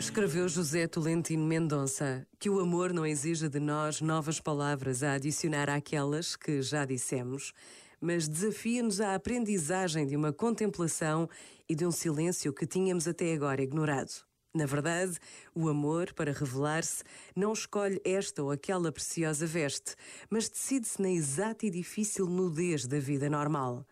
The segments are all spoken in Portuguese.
Escreveu José Tolentino Mendonça que o amor não exige de nós novas palavras a adicionar àquelas que já dissemos, mas desafia-nos à aprendizagem de uma contemplação e de um silêncio que tínhamos até agora ignorado. Na verdade, o amor, para revelar-se, não escolhe esta ou aquela preciosa veste, mas decide-se na exata e difícil nudez da vida normal.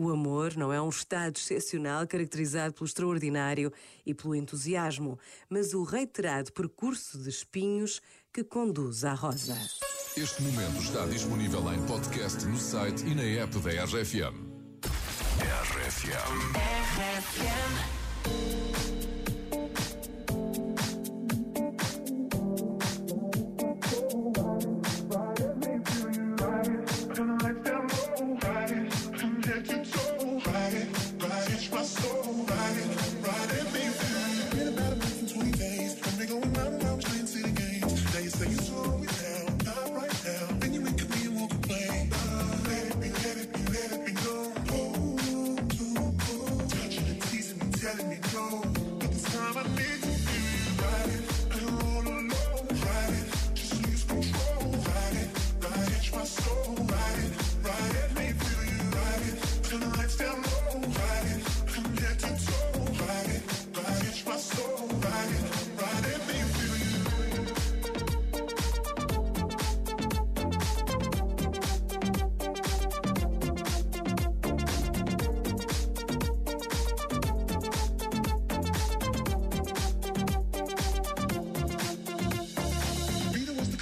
O amor não é um estado excepcional caracterizado pelo extraordinário e pelo entusiasmo, mas o reiterado percurso de espinhos que conduz à rosa. Este momento está disponível em podcast no site e na app da RFM. RFM.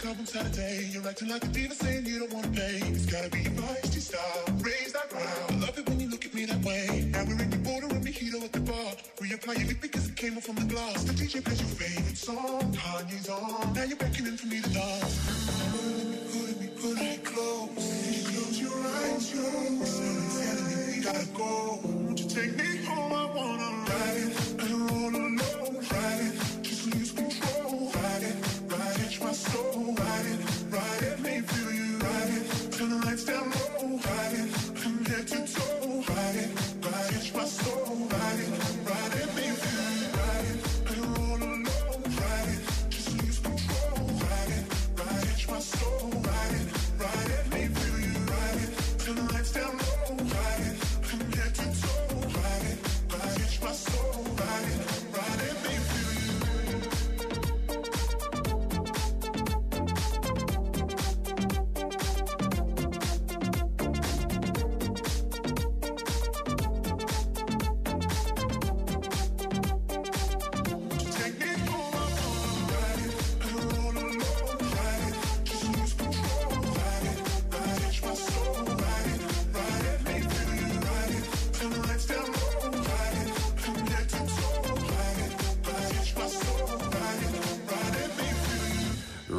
On Saturday. You're acting like a diva, saying you don't wanna pay. It's gotta be your feisty style. Raise that ground. I love it when you look at me that way. Now we're in the border and mojito at the bar. Reapply lip because it came off from the glass. The DJ plays your favorite song. Kanye's on. Now you're beckoning for me to dance. Pulling me, pulling me, close. Close your eyes, close. Something's telling me we gotta go. Won't you take me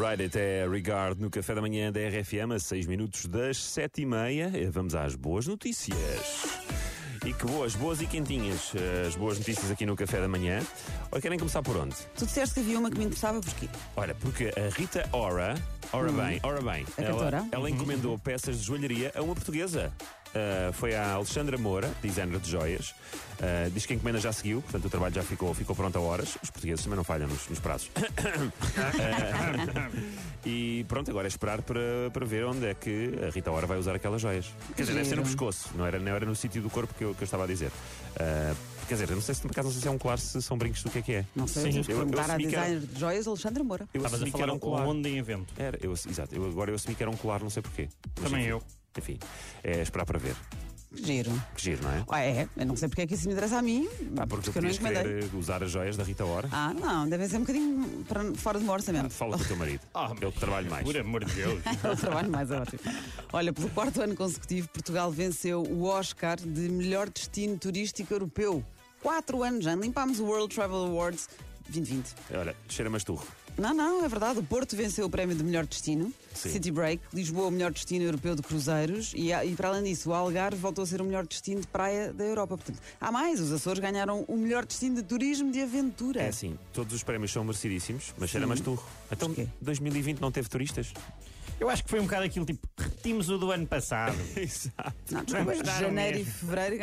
feel you. Ride It é Regard no café da manhã da RFM, a 6 minutos das 7 e meia. Eh, Vamos às boas notícias. E que boas, boas e quentinhas eh, as boas notícias aqui no café da manhã. Olha, querem começar por onde? Tu disseste que havia uma que me interessava porquê? Olha, porque a Rita Ora, ora bem, ora bem, A ela, cantora? ela encomendou peças de joalharia a uma portuguesa. Uh, foi a Alexandra Moura, designer de joias. Uh, diz que a encomenda já seguiu, portanto o trabalho já ficou, ficou pronto a horas. Os portugueses também não falham nos, nos prazos. Uh, e pronto, agora é esperar para, para ver onde é que a Rita Ora vai usar aquelas joias. Quer dizer, deve ser no pescoço, não era, não era no sítio do corpo que eu, que eu estava a dizer. Uh, quer dizer, eu não sei se por acaso não sei se é um colar, se são brincos do que é que é. Não sei, Sim, eu- eu que era- designer de joias Alexandra Moura. eu Estavas a falar era um colar. onde em evento. Era, eu, exato. Eu, agora eu assumi que era um colar, não sei porquê. Mas, Também enfim, eu. Enfim, é esperar para ver. Que Giro. Que giro, não é? Ah, é, eu não sei porque é que isso me interessa a mim, Ah, porque tu eu não podias encomendei. querer usar as joias da Rita Ora. Ah, não, deve ser um bocadinho para, fora do meu orçamento. Fala com o teu marido. Ah, Ele que trabalha mais. Por amor de Deus. É o trabalho mais ótimo. Olha, pelo quarto ano consecutivo, Portugal venceu o Oscar de melhor destino turístico europeu. Quatro anos já, limpámos o World Travel Awards 2020. Olha, cheira masturro. Não, não, é verdade. O Porto venceu o prémio de melhor destino. Sim. City Break, Lisboa, o melhor destino europeu de cruzeiros. E, e para além disso, o Algarve voltou a ser o melhor destino de praia da Europa. Portanto, há mais. Os Açores ganharam o melhor destino de turismo de aventura. É assim, todos os prémios são merecidíssimos, mas cheira masturro. Então, Porquê? 2020 não teve turistas? Eu acho que foi um bocado aquilo tipo, repetimos o do ano passado. Exato. Não, desculpa, janeiro e fevereiro